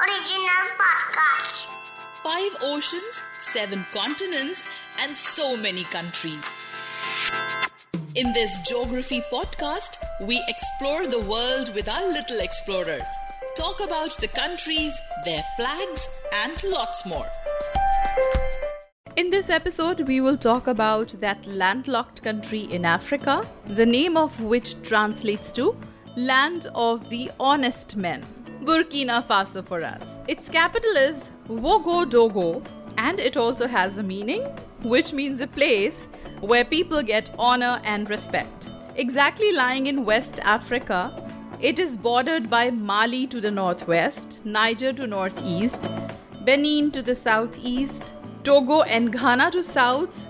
Original podcast. Five oceans, seven continents, and so many countries. In this geography podcast, we explore the world with our little explorers, talk about the countries, their flags, and lots more. In this episode, we will talk about that landlocked country in Africa, the name of which translates to Land of the Honest Men, Burkina Faso for us. Its capital is Ouagadougou, and it also has a meaning, which means a place where people get honor and respect. Exactly lying in West Africa, it is bordered by Mali to the northwest, Niger to northeast, Benin to the southeast, Togo and Ghana to south,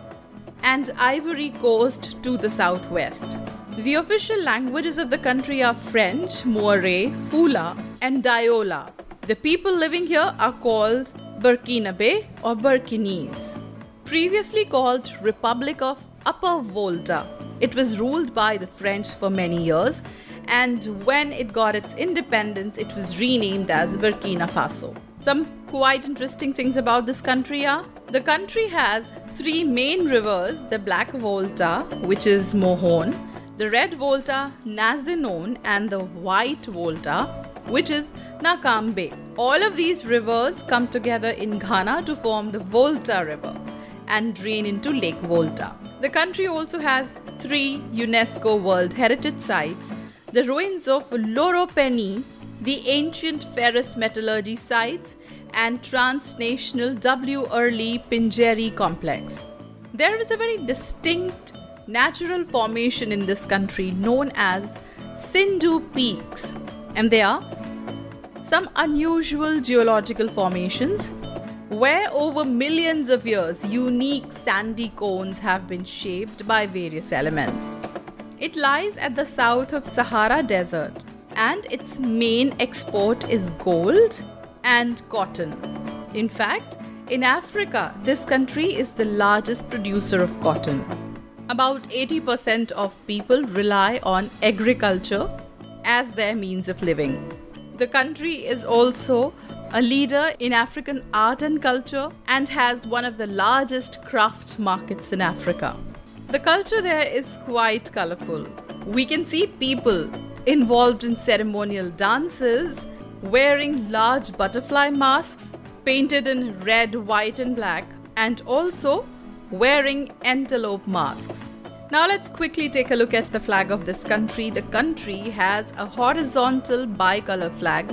and Ivory Coast to the southwest. The official languages of the country are French, Moore, Fula, and Dioula. The people living here are called Burkinabe or Burkinese. Previously called Republic of Upper Volta, it was ruled by the French for many years, and when it got its independence, it was renamed as Burkina Faso. Some quite interesting things about this country are the country has three main rivers the Black Volta, which is Mouhoun, the Red Volta, Nazinon, and the White Volta, which is Nakambe. All of these rivers come together in Ghana to form the Volta River and drain into Lake Volta. The country also has three UNESCO World Heritage Sites the ruins of Loropéni, the ancient ferrous metallurgy sites, and transnational W-Arly-Pendjari complex. There is a very distinct natural formation in this country known as Sindou Peaks, and they are some unusual geological formations where over millions of years unique sandy cones have been shaped by various elements. It lies at the south of Sahara Desert and its main export is gold and cotton. In fact, in Africa, this country is the largest producer of cotton. About 80% of people rely on agriculture as their means of living. The country is also a leader in African art and culture and has one of the largest craft markets in Africa. The culture there is quite colorful. We can see people involved in ceremonial dances wearing large butterfly masks painted in red, white, and black, and also wearing antelope masks. Now let's quickly take a look at the flag of this country. The country has a horizontal bicolor flag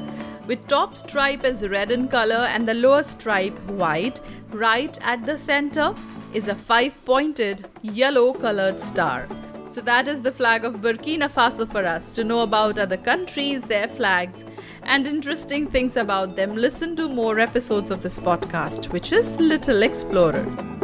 with top stripe as red in color and the lower stripe white. Right at the center is a five-pointed yellow colored star. So that is the flag of Burkina Faso for us. To know about other countries, their flags, and interesting things about them, listen to more episodes of this podcast, which is Little Explorers.